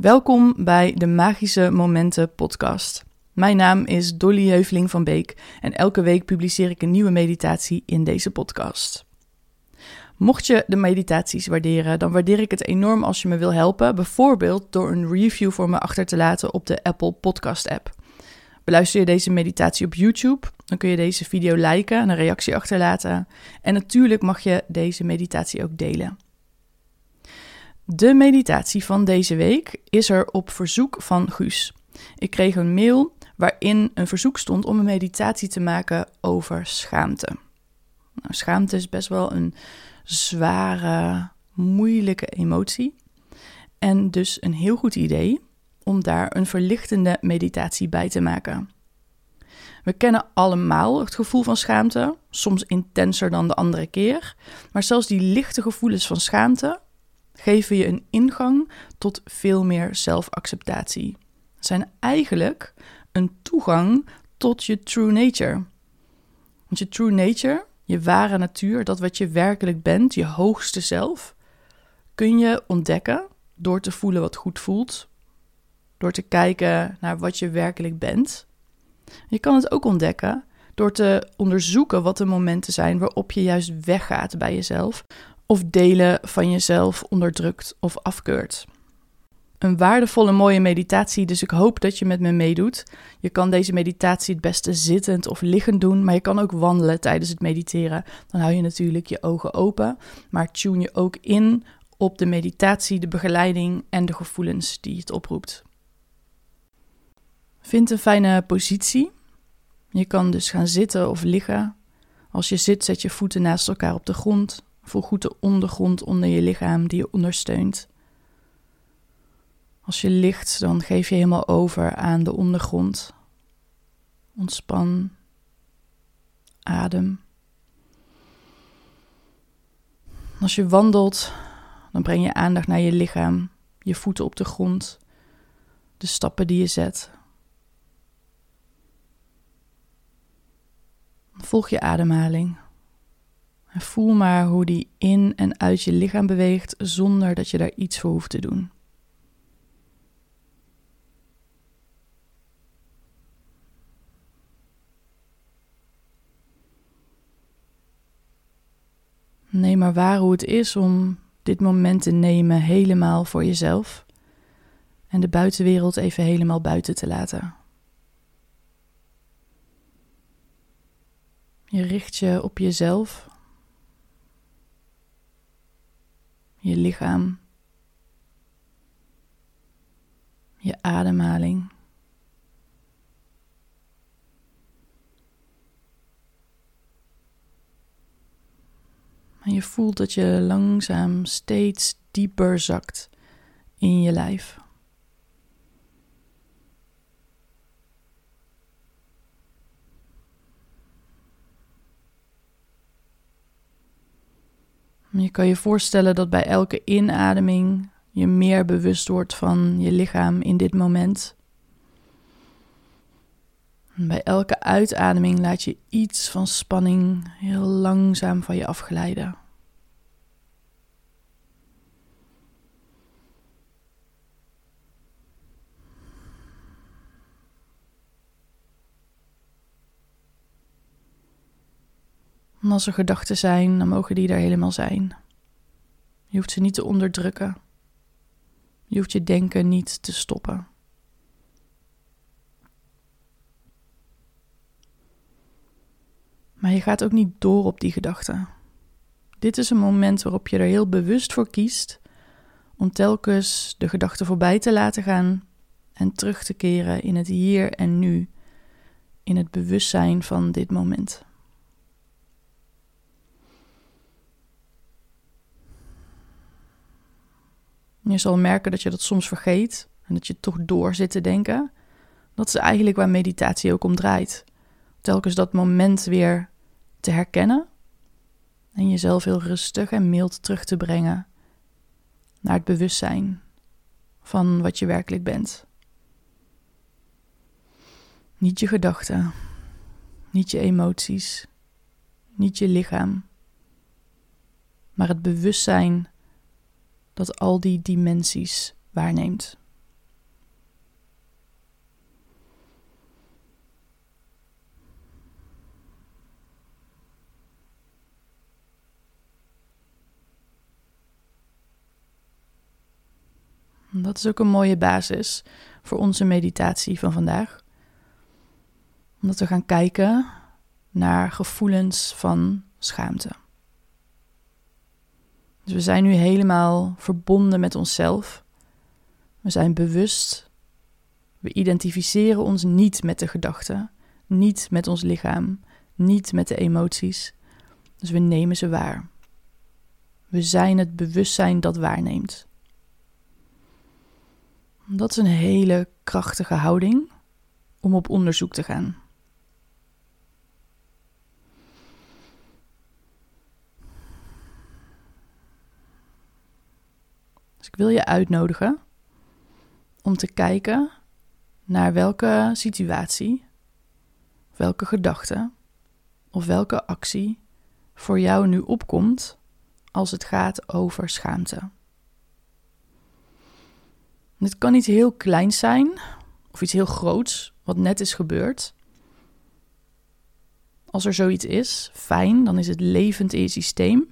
Welkom bij de Magische Momenten podcast. Mijn naam is Dolly Heuveling van Beek en elke week publiceer ik een nieuwe meditatie in deze podcast. Mocht je de meditaties waarderen, dan waardeer ik het enorm als je me wil helpen, bijvoorbeeld door een review voor me achter te laten op de Apple Podcast app. Beluister je deze meditatie op YouTube, dan kun je deze video liken en een reactie achterlaten. En natuurlijk mag je deze meditatie ook delen. De meditatie van deze week is er op verzoek van Guus. Ik kreeg een mail waarin een verzoek stond om een meditatie te maken over schaamte. Nou, schaamte is best wel een zware, moeilijke emotie. En dus een heel goed idee om daar een verlichtende meditatie bij te maken. We kennen allemaal het gevoel van schaamte, soms intenser dan de andere keer, maar zelfs die lichte gevoelens van schaamte geven je een ingang tot veel meer zelfacceptatie. Zijn eigenlijk een toegang tot je true nature. Want je true nature, je ware natuur, dat wat je werkelijk bent, je hoogste zelf, kun je ontdekken door te voelen wat goed voelt, door te kijken naar wat je werkelijk bent. Je kan het ook ontdekken door te onderzoeken wat de momenten zijn waarop je juist weggaat bij jezelf of delen van jezelf onderdrukt of afkeurt. Een waardevolle mooie meditatie, dus ik hoop dat je met me meedoet. Je kan deze meditatie het beste zittend of liggend doen, maar je kan ook wandelen tijdens het mediteren. Dan hou je natuurlijk je ogen open, maar tune je ook in op de meditatie, de begeleiding en de gevoelens die het oproept. Vind een fijne positie. Je kan dus gaan zitten of liggen. Als je zit, zet je voeten naast elkaar op de grond. Voel goed de ondergrond onder je lichaam die je ondersteunt. Als je ligt, dan geef je helemaal over aan de ondergrond. Ontspan. Adem. Als je wandelt, dan breng je aandacht naar je lichaam, je voeten op de grond, de stappen die je zet. Volg je ademhaling. Voel maar hoe die in en uit je lichaam beweegt zonder dat je daar iets voor hoeft te doen. Neem maar waar hoe het is om dit moment te nemen helemaal voor jezelf en de buitenwereld even helemaal buiten te laten. Je richt je op jezelf je lichaam, je ademhaling. En je voelt dat je langzaam steeds dieper zakt in je lijf. Je kan je voorstellen dat bij elke inademing je meer bewust wordt van je lichaam in dit moment. bij elke uitademing laat je iets van spanning heel langzaam van je afglijden. En als er gedachten zijn, dan mogen die er helemaal zijn. Je hoeft ze niet te onderdrukken. Je hoeft je denken niet te stoppen. Maar je gaat ook niet door op die gedachten. Dit is een moment waarop je er heel bewust voor kiest om telkens de gedachten voorbij te laten gaan en terug te keren in het hier en nu, in het bewustzijn van dit moment. Je zal merken dat je dat soms vergeet en dat je toch door zit te denken. Dat is eigenlijk waar meditatie ook om draait. Telkens dat moment weer te herkennen en jezelf heel rustig en mild terug te brengen naar het bewustzijn van wat je werkelijk bent. Niet je gedachten, niet je emoties, niet je lichaam, maar het bewustzijn dat al die dimensies waarneemt. Dat is ook een mooie basis voor onze meditatie van vandaag. Omdat we gaan kijken naar gevoelens van schaamte. Dus we zijn nu helemaal verbonden met onszelf. We zijn bewust. We identificeren ons niet met de gedachten, niet met ons lichaam, niet met de emoties. Dus we nemen ze waar. We zijn het bewustzijn dat waarneemt. Dat is een hele krachtige houding om op onderzoek te gaan. Ik wil je uitnodigen om te kijken naar welke situatie, welke gedachte of welke actie voor jou nu opkomt als het gaat over schaamte. Het kan iets heel kleins zijn of iets heel groots wat net is gebeurd. Als er zoiets is, fijn, dan is het levend in je systeem.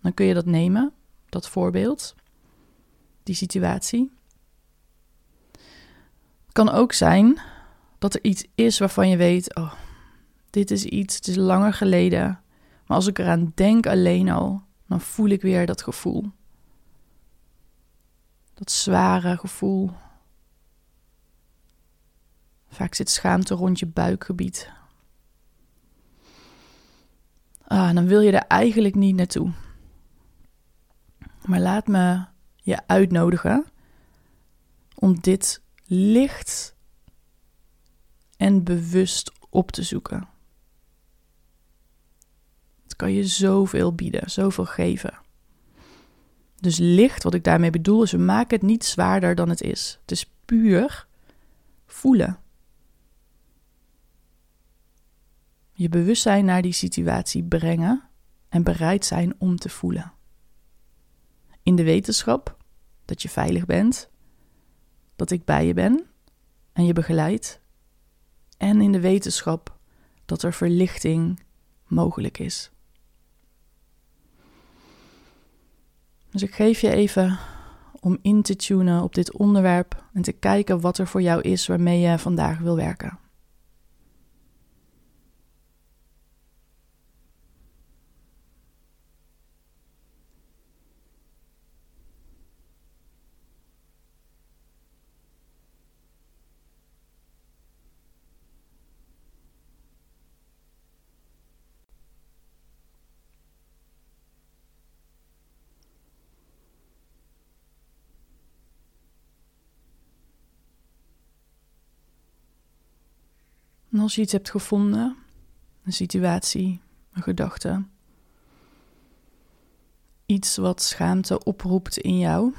Dan kun je dat nemen, dat voorbeeld, die situatie. Het kan ook zijn dat er iets is waarvan je weet, oh, dit is iets, het is langer geleden. Maar als ik eraan denk alleen al, dan voel ik weer dat gevoel. Dat zware gevoel. Vaak zit schaamte rond je buikgebied. Ah, dan wil je er eigenlijk niet naartoe. Maar laat me je uitnodigen om dit licht en bewust op te zoeken. Het kan je zoveel bieden, zoveel geven. Dus licht, wat ik daarmee bedoel, is we maken het niet zwaarder dan het is. Het is puur voelen. Je bewustzijn naar die situatie brengen en bereid zijn om te voelen. In de wetenschap dat je veilig bent, dat ik bij je ben en je begeleid. En in de wetenschap dat er verlichting mogelijk is. Dus ik geef je even om in te tunen op dit onderwerp en te kijken wat er voor jou is waarmee je vandaag wil werken. En als je iets hebt gevonden, een situatie, een gedachte, iets wat schaamte oproept in jou,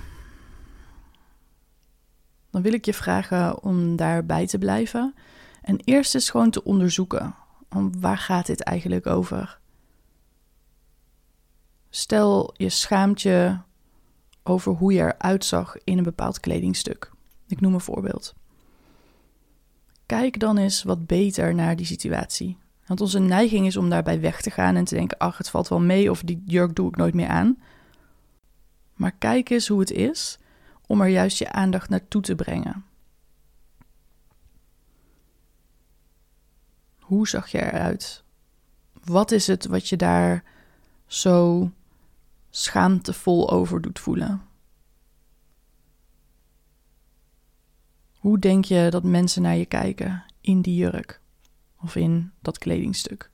dan wil ik je vragen om daarbij te blijven en eerst eens gewoon te onderzoeken. Waar gaat dit eigenlijk over? Stel je schaamt je over hoe je eruit zag in een bepaald kledingstuk. Ik noem een voorbeeld. Kijk dan eens wat beter naar die situatie. Want onze neiging is om daarbij weg te gaan en te denken: ach, het valt wel mee of die jurk doe ik nooit meer aan. Maar kijk eens hoe het is om er juist je aandacht naartoe te brengen. Hoe zag je eruit? Wat is het wat je daar zo schaamtevol over doet voelen? Hoe denk je dat mensen naar je kijken in die jurk of in dat kledingstuk?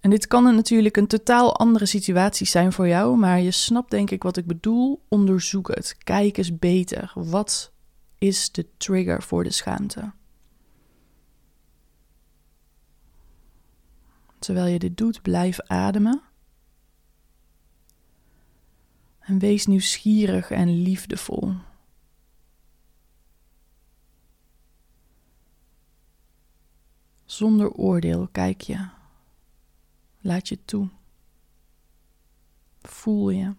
En dit kan natuurlijk een totaal andere situatie zijn voor jou, maar je snapt denk ik wat ik bedoel. Onderzoek het. Kijk eens beter. Wat is de trigger voor de schaamte? Terwijl je dit doet, blijf ademen. En wees nieuwsgierig en liefdevol. Zonder oordeel kijk je. Laat je toe. Voel je.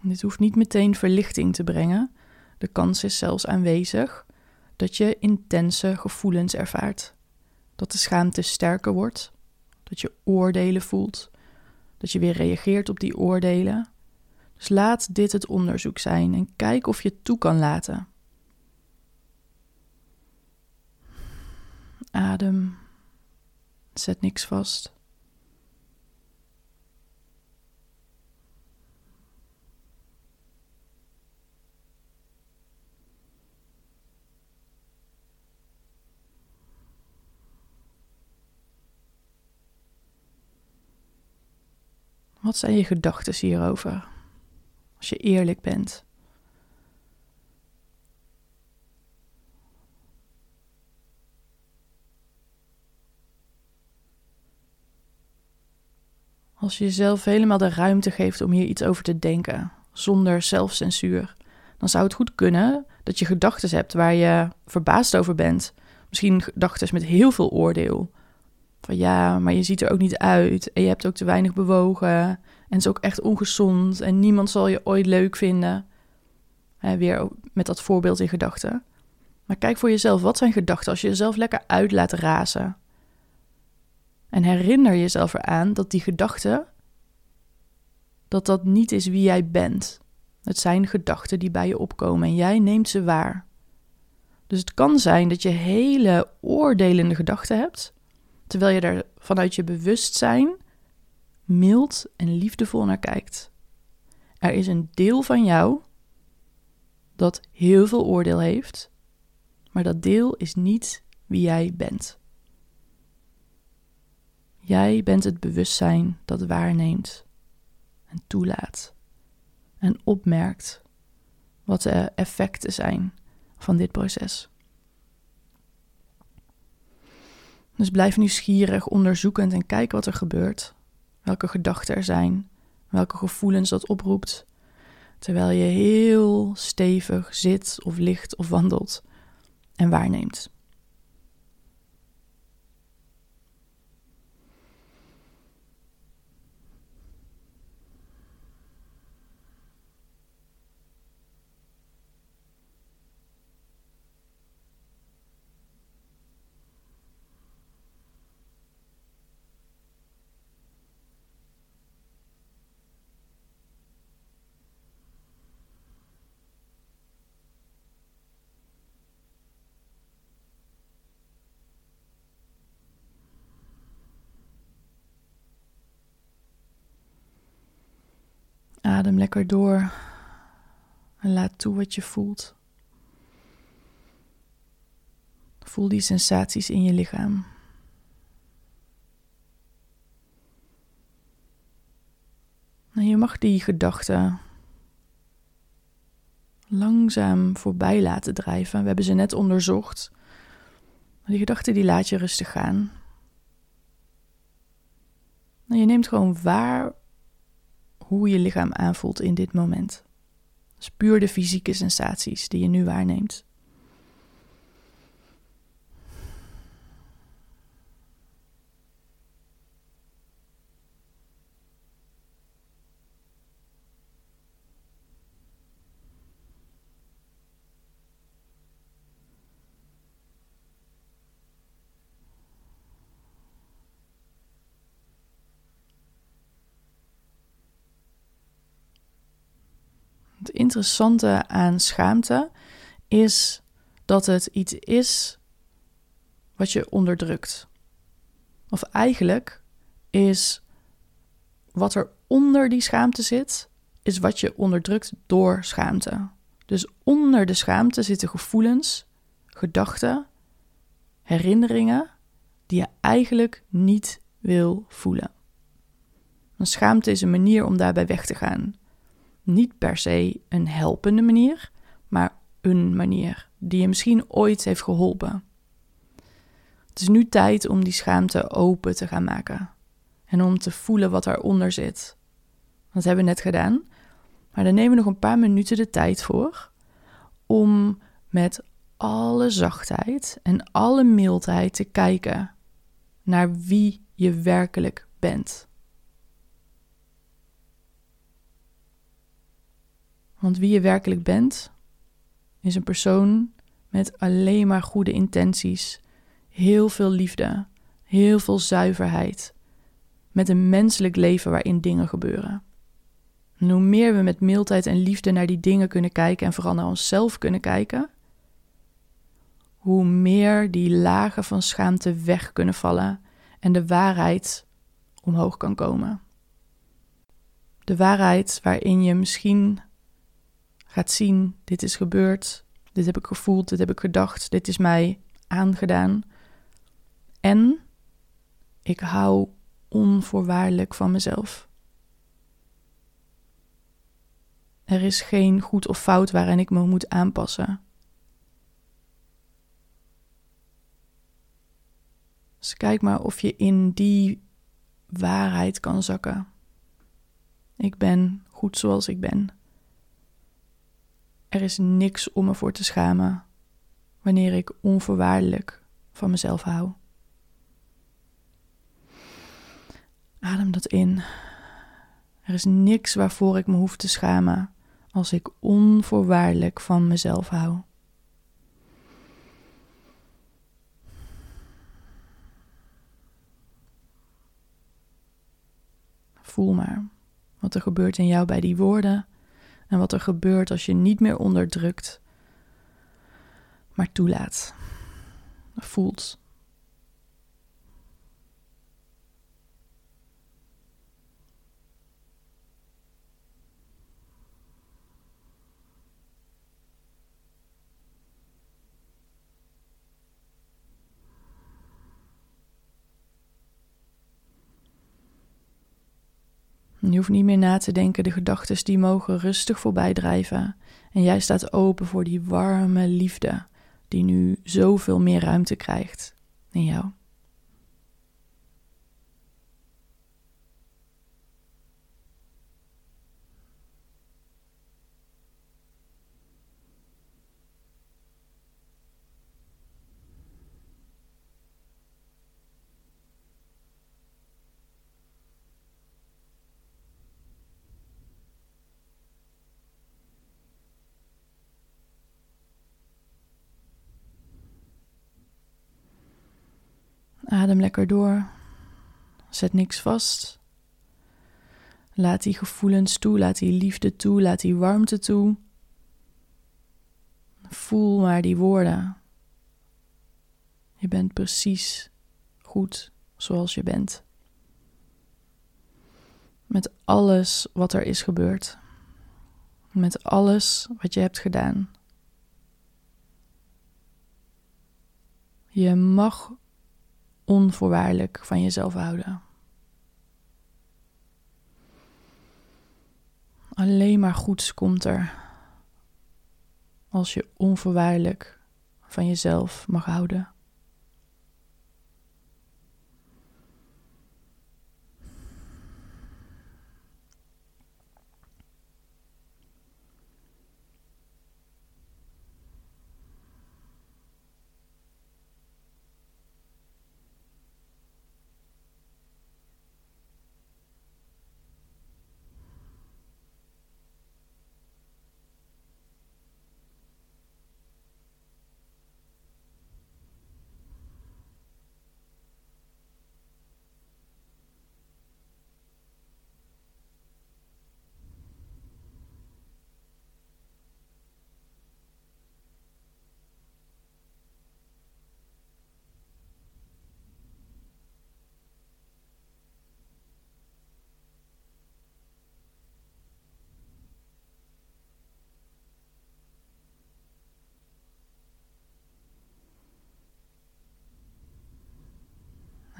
Dit hoeft niet meteen verlichting te brengen. De kans is zelfs aanwezig dat je intense gevoelens ervaart. Dat de schaamte sterker wordt, dat je oordelen voelt, dat je weer reageert op die oordelen Dus laat dit het onderzoek zijn en kijk of je toe kan laten. Adem. Zet niks vast. Wat zijn je gedachten hierover? Als je eerlijk bent. Als je jezelf helemaal de ruimte geeft om hier iets over te denken, zonder zelfcensuur, dan zou het goed kunnen dat je gedachten hebt waar je verbaasd over bent. Misschien gedachten met heel veel oordeel. Van ja, maar je ziet er ook niet uit en je hebt ook te weinig bewogen. En het is ook echt ongezond en niemand zal je ooit leuk vinden. weer met dat voorbeeld in gedachten. Maar kijk voor jezelf, wat zijn gedachten als je jezelf lekker uit laat razen? En herinner jezelf eraan dat die gedachten, dat dat niet is wie jij bent. Het zijn gedachten die bij je opkomen en jij neemt ze waar. Dus het kan zijn dat je hele oordelende gedachten hebt, terwijl je er vanuit je bewustzijn mild en liefdevol naar kijkt. Er is een deel van jou dat heel veel oordeel heeft, maar dat deel is niet wie jij bent. Jij bent het bewustzijn dat waarneemt en toelaat en opmerkt wat de effecten zijn van dit proces. Dus blijf nieuwsgierig, onderzoekend en kijk wat er gebeurt. Welke gedachten er zijn, welke gevoelens dat oproept. Terwijl je heel stevig zit of ligt of wandelt en waarneemt. Adem lekker door en laat toe wat je voelt. Voel die sensaties in je lichaam. En je mag die gedachten langzaam voorbij laten drijven. We hebben ze net onderzocht. Die gedachten die laat je rustig gaan. En je neemt gewoon waar hoe je lichaam aanvoelt in dit moment. Dus puur de fysieke sensaties die je nu waarneemt. Het interessante aan schaamte is dat het iets is wat je onderdrukt. Of eigenlijk is wat er onder die schaamte zit, is wat je onderdrukt door schaamte. Dus onder de schaamte zitten gevoelens, gedachten, herinneringen die je eigenlijk niet wil voelen. Een schaamte is een manier om daarbij weg te gaan niet per se een helpende manier, maar een manier die je misschien ooit heeft geholpen. Het is nu tijd om die schaamte open te gaan maken en om te voelen wat eronder zit. Dat hebben we net gedaan, maar daar nemen we nog een paar minuten de tijd voor om met alle zachtheid en alle mildheid te kijken naar wie je werkelijk bent. Want wie je werkelijk bent, is een persoon met alleen maar goede intenties, heel veel liefde, heel veel zuiverheid, met een menselijk leven waarin dingen gebeuren. En hoe meer we met mildheid en liefde naar die dingen kunnen kijken en vooral naar onszelf kunnen kijken, hoe meer die lagen van schaamte weg kunnen vallen en de waarheid omhoog kan komen. De waarheid waarin je misschien gaat zien: dit is gebeurd, dit heb ik gevoeld, dit heb ik gedacht, dit is mij aangedaan. En ik hou onvoorwaardelijk van mezelf. Er is geen goed of fout waarin ik me moet aanpassen. Dus kijk maar of je in die waarheid kan zakken. Ik ben goed zoals ik ben. Er is niks om me voor te schamen wanneer ik onvoorwaardelijk van mezelf hou. Adem dat in. Er is niks waarvoor ik me hoef te schamen als ik onvoorwaardelijk van mezelf hou. Voel maar wat er gebeurt in jou bij die woorden en wat er gebeurt als je niet meer onderdrukt, maar toelaat, voelt. Je hoeft niet meer na te denken, de gedachten die mogen rustig voorbij drijven. En jij staat open voor die warme liefde, die nu zoveel meer ruimte krijgt in jou. Adem lekker door. Zet niks vast. Laat die gevoelens toe, laat die liefde toe, laat die warmte toe. Voel maar die woorden. Je bent precies goed zoals je bent. Met alles wat er is gebeurd. Met alles wat je hebt gedaan. Je mag onvoorwaardelijk van jezelf houden. Alleen maar goeds komt er als je onvoorwaardelijk van jezelf mag houden.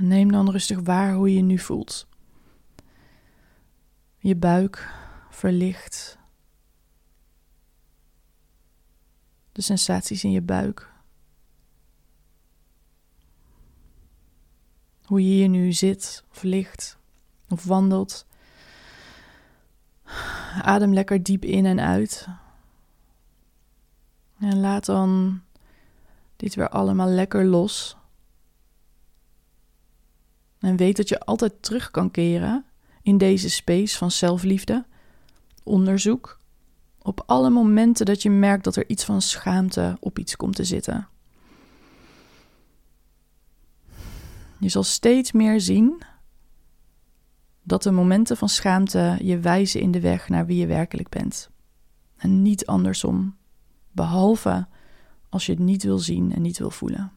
Neem dan rustig waar hoe je je nu voelt. Je buik verlicht. De sensaties in je buik. Hoe je hier nu zit of ligt of wandelt. Adem lekker diep in en uit. En laat dan dit weer allemaal lekker los. En weet dat je altijd terug kan keren in deze space van zelfliefde, onderzoek, op alle momenten dat je merkt dat er iets van schaamte op iets komt te zitten. Je zal steeds meer zien dat de momenten van schaamte je wijzen in de weg naar wie je werkelijk bent. En niet andersom, behalve als je het niet wil zien en niet wil voelen.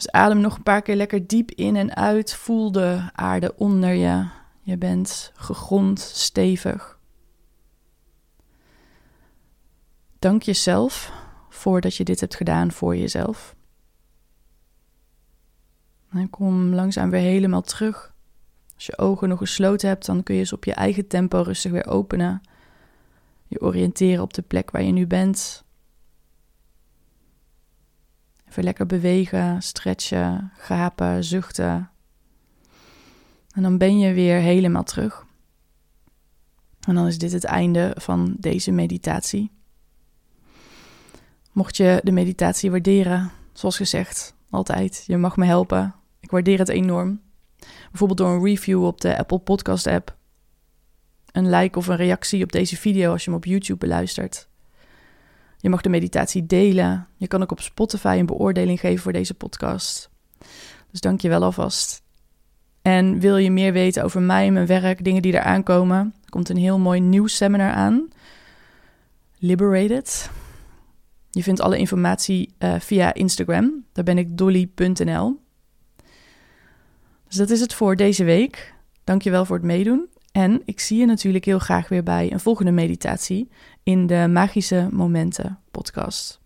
Dus adem nog een paar keer lekker diep in en uit. Voel de aarde onder je. Je bent gegrond, stevig. Dank jezelf voordat je dit hebt gedaan voor jezelf. En kom langzaam weer helemaal terug. Als je ogen nog gesloten hebt, dan kun je ze op je eigen tempo rustig weer openen. Je oriënteren op de plek waar je nu bent. Even lekker bewegen, stretchen, gapen, zuchten. En dan ben je weer helemaal terug. En dan is dit het einde van deze meditatie. Mocht je de meditatie waarderen, zoals gezegd, altijd, je mag me helpen. Ik waardeer het enorm. Bijvoorbeeld door een review op de Apple Podcast app. Een like of een reactie op deze video als je hem op YouTube beluistert. Je mag de meditatie delen. Je kan ook op Spotify een beoordeling geven voor deze podcast. Dus dank je wel alvast. En wil je meer weten over mij mijn werk, dingen die eraan komen, er komt een heel mooi nieuw seminar aan. Liberated. Je vindt alle informatie uh, via Instagram. Daar ben ik dolly.nl. Dus dat is het voor deze week. Dankjewel voor het meedoen. En ik zie je natuurlijk heel graag weer bij een volgende meditatie in de Magische Momenten podcast.